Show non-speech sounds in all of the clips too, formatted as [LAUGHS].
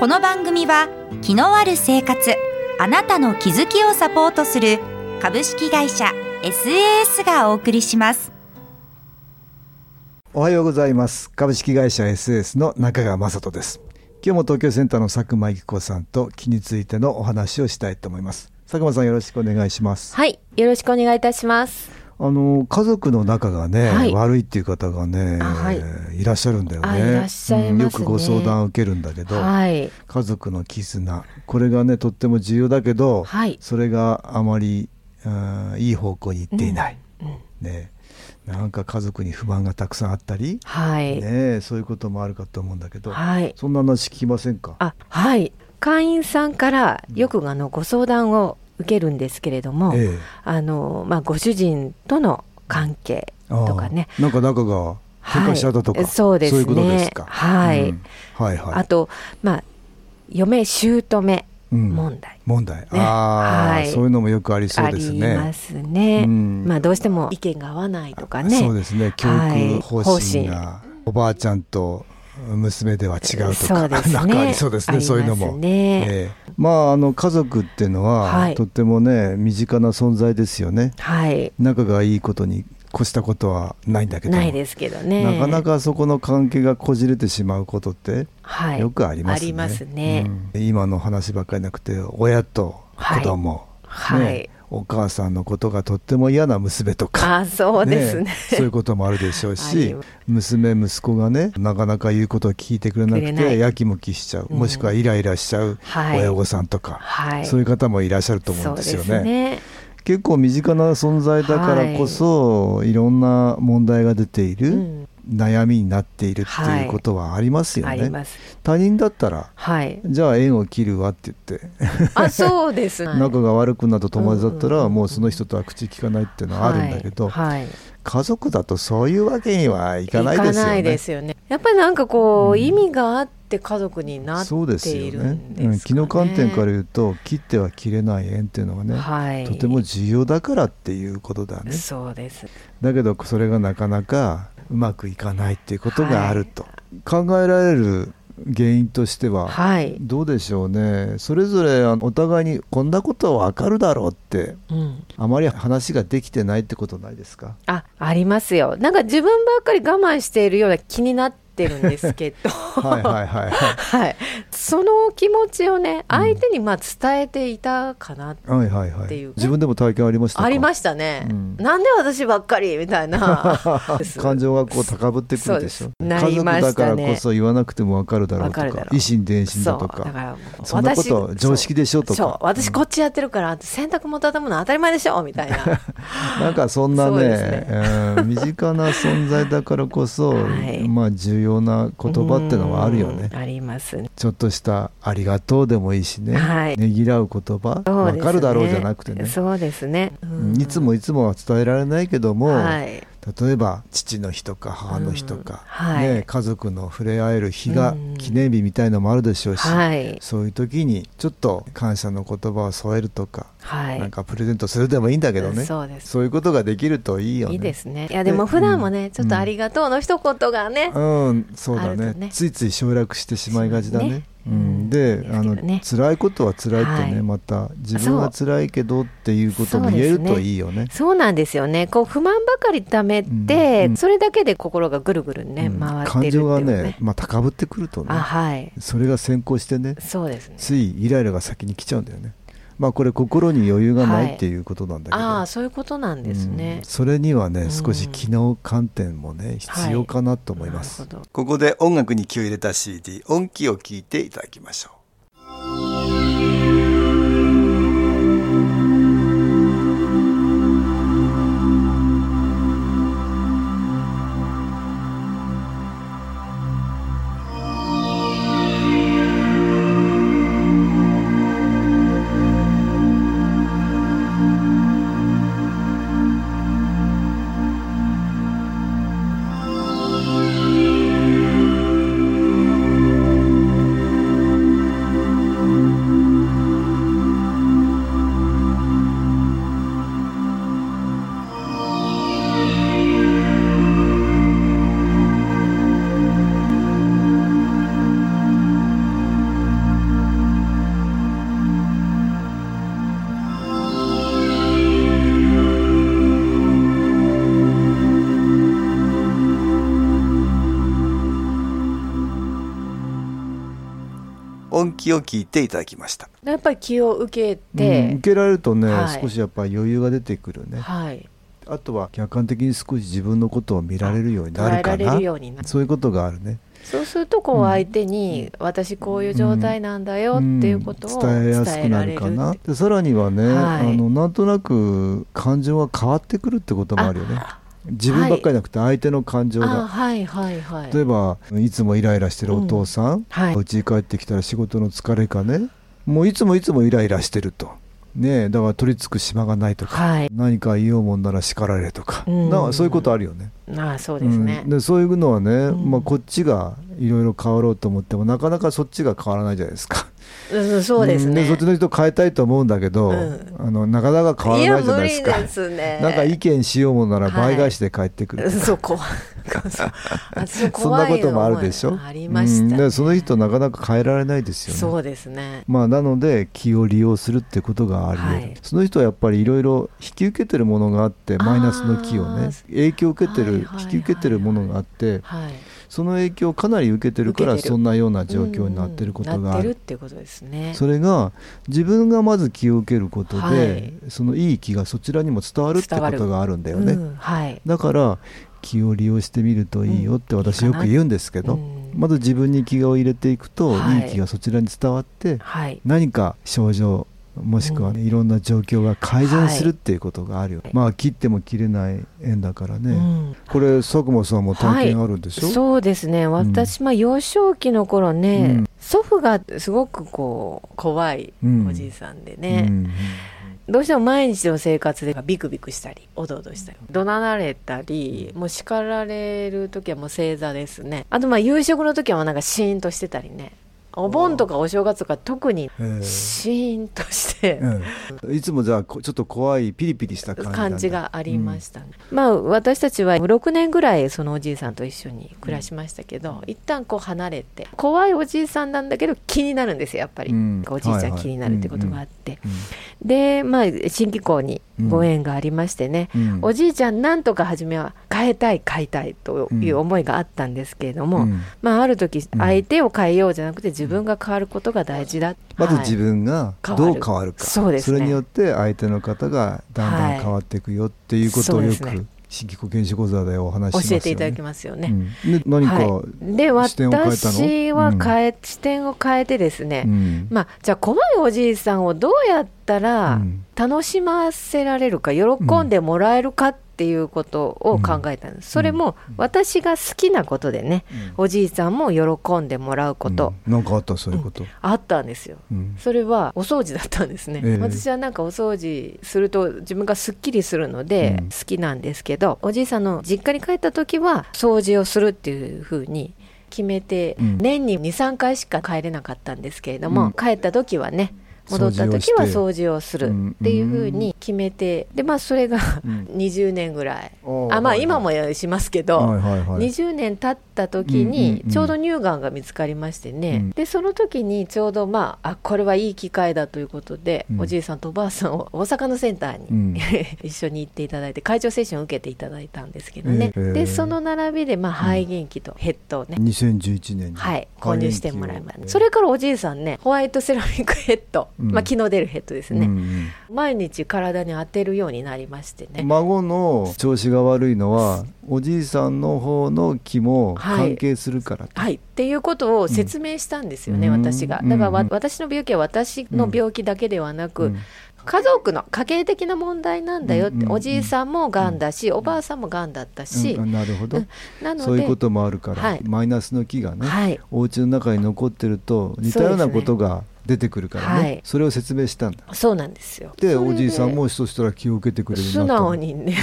この番組は気のある生活あなたの気づきをサポートする株式会社 SAS がお送りします。おはようございます。株式会社 SAS の中川雅人です。今日も東京センターの佐久間由紀子さんと気についてのお話をしたいと思います。佐久間さんよろしくお願いします。はいよろしくお願いいたしますあの家族の仲がね、はい。悪いっていう方がね、はい。い、らっしゃるんだよね。あいらっしゃいますね。うんよくご相談を受けるんだけど、はい。家族の絆。これがねとっても重要だけど、はい。それがあまりあーいい方向に行っていない、うんね。なんか家族に不満がたくさんあったり、はい、ね、そういうこともあるかと思うんだけど、はい。そんな話聞きませんか？あはい。会員さんからよくあのご相談を受けるんですけれども、ええ。あのまあご主人との関係とかね。なんか仲が喧嘩しちゃったとか、はい。そうですね。いうことですか。はい。うん。はいはい。あとまあ嫁姑うん。問題、問題、ああ、はい。そういうのもよくありそうあですね。りますね、うん。まあどうしても意見が合わないとかね。そうですね。教はい。育方針。が、おばあちゃんと娘では違うとかねなんかありそうですね [LAUGHS] そういうのも、ええ。まああの家族っていうのは、はい。とってもね身近な存在ですよね。はい。仲がいいことに越したことはないんだけどないですけどね。なかなかそこの関係がこじれてしまうことってはい。よくありますね。ありますね。うん。今の話ばっかりなくて親と子供、はい。ねお母さんのことがとっても嫌な娘とか。あそうですね。そういうこともあるでしょうあしり娘息子がねなかなか言うことを聞いてくれなくてやきもきしちゃう、うん。もしくはイライラしちゃうはい。親御さんとか、はい。そういう方もいらっしゃると思うんですよそうね。結構身近な存在だからこそ、い、ろんな問題が出ている、うん悩みになっているっていうことはありますよね。あります。他人だったらはい。じゃあ縁を切るわって言って。あそうです。仲が悪くなった友達だったうんうんうん。らもうその人とは口聞かないっていうのはあるんだけど、はい。はい家族だとそういうわけにはいかないですよね。ですよね。やっぱりなんかこう、うん。意味があって家族になってそうですいよね。るんですかね。うん、気の観点から言うと切っては切れない縁っていうのはね、はい。とても重要だからっていうことだね。そうです。だけどそれがなかなかうまくいかないっていうことがあると、考えられる原因としては、はい、どうでしょうね。それぞれお互いにこんなことは分かるだろうってうん、あまり話ができてないってことないですか？あありますよ。なんか自分ばっかり我慢しているような気になってるんですけど。[LAUGHS] はいはいはいはい。はい、その気持ちをね相手にまあ伝えていたかな、はいはいはっていうい。自分でも体験ありましたか？ありましたね、うん。なんで私ばっかりみたいな。[LAUGHS] 感情がこう高ぶってくるでしょ、そうりま家族したね。だからこそ言わなくても分かるだろうとか維心伝心だとか。そう。だからそんなこと私常識でしょ？とか。そう。私こっちやってるから洗濯も畳むの当たり前でしょ？みたいな。[LAUGHS] なんかそんなねね。うん身近な存在だからこそ、はい。まあ重要な言葉ってのはあるよね。うんありますね。ちょっとした「ありがとう」でもいいしね、はい。ねぎらう言葉、そうですね。分かるだろうじゃなくてね。そうですね、うんいつもいつもは伝えられないけども、はい例えば父の日とか母の日とか、うん。はい。ね、家族の触れ合える日がうん。記念日みたいのもあるでしょうし、はい。そういう時にちょっと感謝の言葉を添えるとか、はい。なんかプレゼントするでもいいんだけどね、そうです。そういうことができるといいよね。いいですね。いやでも普段もね、うん。ちょっとありがとうの一言がね、うん、そうだね。ね。ついつい省略してしまいがちだね。ねうん、うん。でですあの辛いことは辛いってね、はい。また自分は辛いけどっていうことも言えるといいよね。そう。なんですよね。こう不満ばかりためて、うん。うんそれだけで心がぐるぐるね、うん。回ってるって感情がねね、まあ、高ぶってくるとね。あはい。それが先行してね。そうですね。ついイライラが先に来ちゃうんだよね。まあこれ心に余裕がなはい。いっていうことなんだけど、ああそういうことなんですね。うん、それにはねうん。少し機能観点もね必要かなと思います、なるほど。ここで音楽に気を入れた CD 音気を聞いていただきましょう音気を聞いていただきました、やっぱり気を受けうんて、受けられるとね、はい。少しやっぱり余裕が出てくるね。はい、あとは客観的に少し自分のことを見られるようになるかな。るようになる。そういうことがあるね。そうするとこう相手に、私こういう状態なんだよっていうことを伝えやすくなるかな。でさらにはね、はい。あのなんとなく感情が変わってくるってこともあるよね自分ばっかりじゃなくて相手の感情あが、はい。はいはい例えばいつもイライラしてるお父さん、はい。家に帰ってきたら仕事の疲れかね。もういつもいつもイライラしてると。ねえだから取り付く島がないとか、はい。何か言おうもんなら叱られるとか、うん。なそういうことあるよね。ああそうですね、うん。でそういうのはね、ん。まあ、こっちがいろいろ変わろうと思ってもなかなかそっちが変わらないじゃないですか。うんそうですね、んそっちの人変えたいと思うんだけど、うん。あのなかなか変わらないじゃないですか。ですね。なんか意見しようもんならはい倍返しで帰ってくるとか、そう怖い。そうあそんなこともあるでしょ？ありました、ね。うんでその人なかなか変えられないですよね。そうですね。まあ、なので気を利用するってことがありはい。その人はやっぱりいろいろ引き受けてるものがあってマイナスの気をね影響を受けてる、はいはいはい。引き受けてるものがあってはいその影響をかなり受けてるからそんなような状況になってることがある。ていうことですね。それが自分がまず気を受けることで、はい。そのいい気がそちらにも伝わるってことがあるんだよね、うんはい。だから気を利用してみるといいよって私よく言うんですけど、うん。まず自分に気を入れていくと、はい。い、い気がそちらに伝わってはい。何か症状もしくはね、いろんな状況が改善するっていうことがあるよ、まあ切っても切れない縁だからね、うん。これ佐久間さんも体験あるんでしょ、そうですね。私、まあ幼少期の頃ね、うん。祖父がすごくこう怖いおじいさんでね、うん。どうしても毎日の生活でビクビクしたりおどおどしたり怒鳴られたりもう叱られる時はもう正座ですね。あとまあ夕食の時はなんかシーンとしてたりねお盆とかお正月とか特にええシーンとして。うん。いつもじゃあこちょっと怖いピリピリした感じがありましたね、まあ私たちは6年ぐらいそのおじいさんと一緒に暮らしましたけど、一旦こう離れて怖いおじいさんなんだけど気になるんですよやっぱり、うん。おじいちゃん気になるってことがあって、うんでまあ新機構にご縁がありましてね、うん。おじいちゃんなんとか初めは変えたい変えたいという思いがあったんですけれども、うん。まあある時うん。相手を変えようじゃなくて自分が変わることが大事だ、はい。まず自分がどう変わるか、そうですね。れによって相手の方がだんだん変わっていくよっていうことをよくそうですね。新規保健師講座でお話ししますよね。教えていただきますよね。うん。で何か、はい、で視点を変えたの？私はうん。視点を変えてですね、うん。まあ、じゃあ怖いおじいさんをどうやったらうん。楽しませられるか喜んでもらえるかっていうことを考えたんです、それも私が好きなことでね、おじいさんも喜んでもらうこと、うん。なんかあった？そういうこと、あったんですよ。うん。それはお掃除だったんですね、ええ。私はなんかお掃除すると自分がすっきりするのでうん。好きなんですけど、おじいさんの実家に帰った時は掃除をするっていうふうに決めて、うん。年に23回しか帰れなかったんですけれども、うん。帰った時はね戻った時は掃除をするっていうふうに決めてでまあそれがうん。20年ぐらい、ああまあ今もしますけど、はいはいはい。20年経った時にちょうど乳がんが見つかりましてね、うんでその時にちょうどまああこれはいい機会だということで、うん。おじいさんとおばあさんを大阪のセンターに、うん。[LAUGHS] 一緒に行っていただいて会長セッションを受けていただいたんですけどね、ええでその並びでまあ肺元気とヘッドをね、2011年に。はい、購入してもらいました、すそれからおじいさんねホワイトセラミックヘッド、うん。まあ気の出るヘッドですね、うん毎日体に当てるようになりましてね、孫の調子が悪いのはおじいさんの方の気もはい。関係するから、はい、っていうことを説明したんですよね、うん。私が。だから私の病気は私の病気だけではなく、うん。家族の家計的な問題なんだよって、うんうんおじいさんもがんだし、おばあさんもがんだったし、うん。なるほど、うん。なのでそういうこともあるから、はい。マイナスの気がね、はい。お家の中に残ってると似たようなことが出てくるからね。はい。それを説明したんだ。そうなんですよ。でおじいさんもそしたら気を受けてくれる素直にね、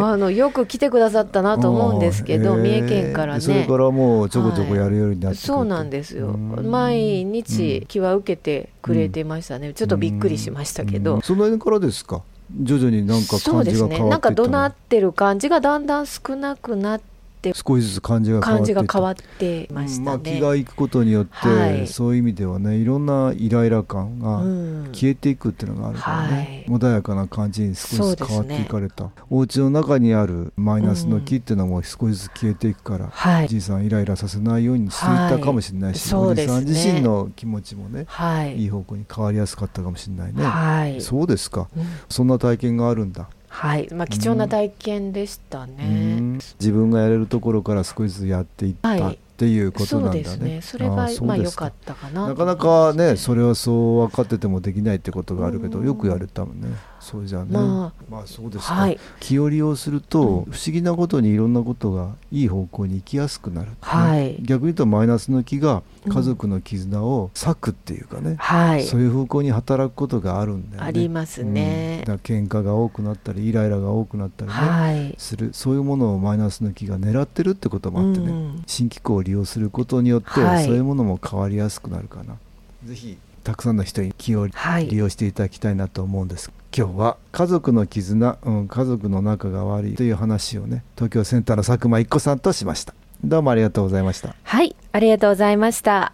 あのよく来てくださったなと思うんですけど、三重県からね。それからもうちょこちょこやるようになってくるとそうなんですよ。うん。毎日気は受けてくれてましたね。ちょっとびっくりしましたけど。うん。その辺からですか？徐々になんかそうですね感じが変わっていったのなんか怒鳴ってる感じがだんだん少なくなっって。少しずつ感じが変わってました。ね。まあ、気がいくことによって、はい。そういう意味ではねいろんなイライラ感がうん。消えていくっていうのがあるからね、穏やかな感じに少しずつ変わっていかれた、お家の中にあるマイナスの気っていうのも少しずつ消えていくから、はい。じいさんイライラさせないようにしていったかもしれないし、はい。おじさん自身の気持ちもねはい。いい方向に変わりやすかったかもしれないね、はい、そうですか。うん。そんな体験があるんだ、はい、まあ貴重な体験でしたうね。ん自分がやれるところから少しずつやっていったはいっていうことなんだね。ですね。それが良かったかな。なかなかねそれはそう分かっててもできないってことがあるけどうんよくやれたもんねそうじゃね。ままあそうですか、はい。気を利用すると、うん。不思議なことにいろんなことがいい方向に行きやすくなる、ね。はい。逆に言うとマイナスの気がうん。家族の絆を裂くっていうかね、はい、そういう方向に働くことがあるんだよね。ありますね。うん。だ喧嘩が多くなったりイライラが多くなったりね、はい、する。そういうものをマイナスの気が狙ってるってこともあってね、うん。新機構を利用することによって、はい。そういうものも変わりやすくなるかな。ぜひたくさんの人に気をはい利用していただきたいなと思うんです今日は家族の絆、うん、家族の仲が悪いという話をね東京センターの佐久間一子さんとしました。どうもありがとうございました。はい、ありがとうございました。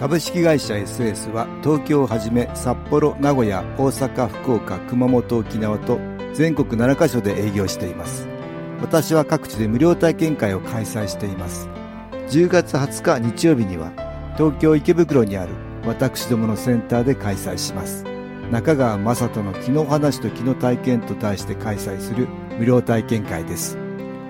株式会社 SS は東京をはじめ札幌名古屋大阪福岡熊本沖縄と全国7カ所で営業しています。私は各地で無料体験会を開催しています。10月20日日曜日には東京池袋にある私どものセンターで開催します。中川雅人の気の話と気の体験と題して開催する無料体験会です。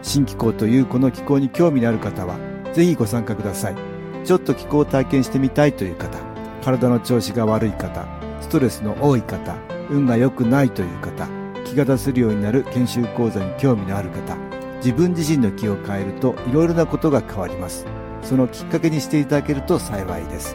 新気候というこの気候に興味のある方はぜひご参加ください。ちょっと気候を体験してみたいという方体の調子が悪い方ストレスの多い方運が良くないという方気が出せるようになる研修講座に興味のある方自分自身の気を変えるといろいろなことが変わります。そのきっかけにしていただけると幸いです。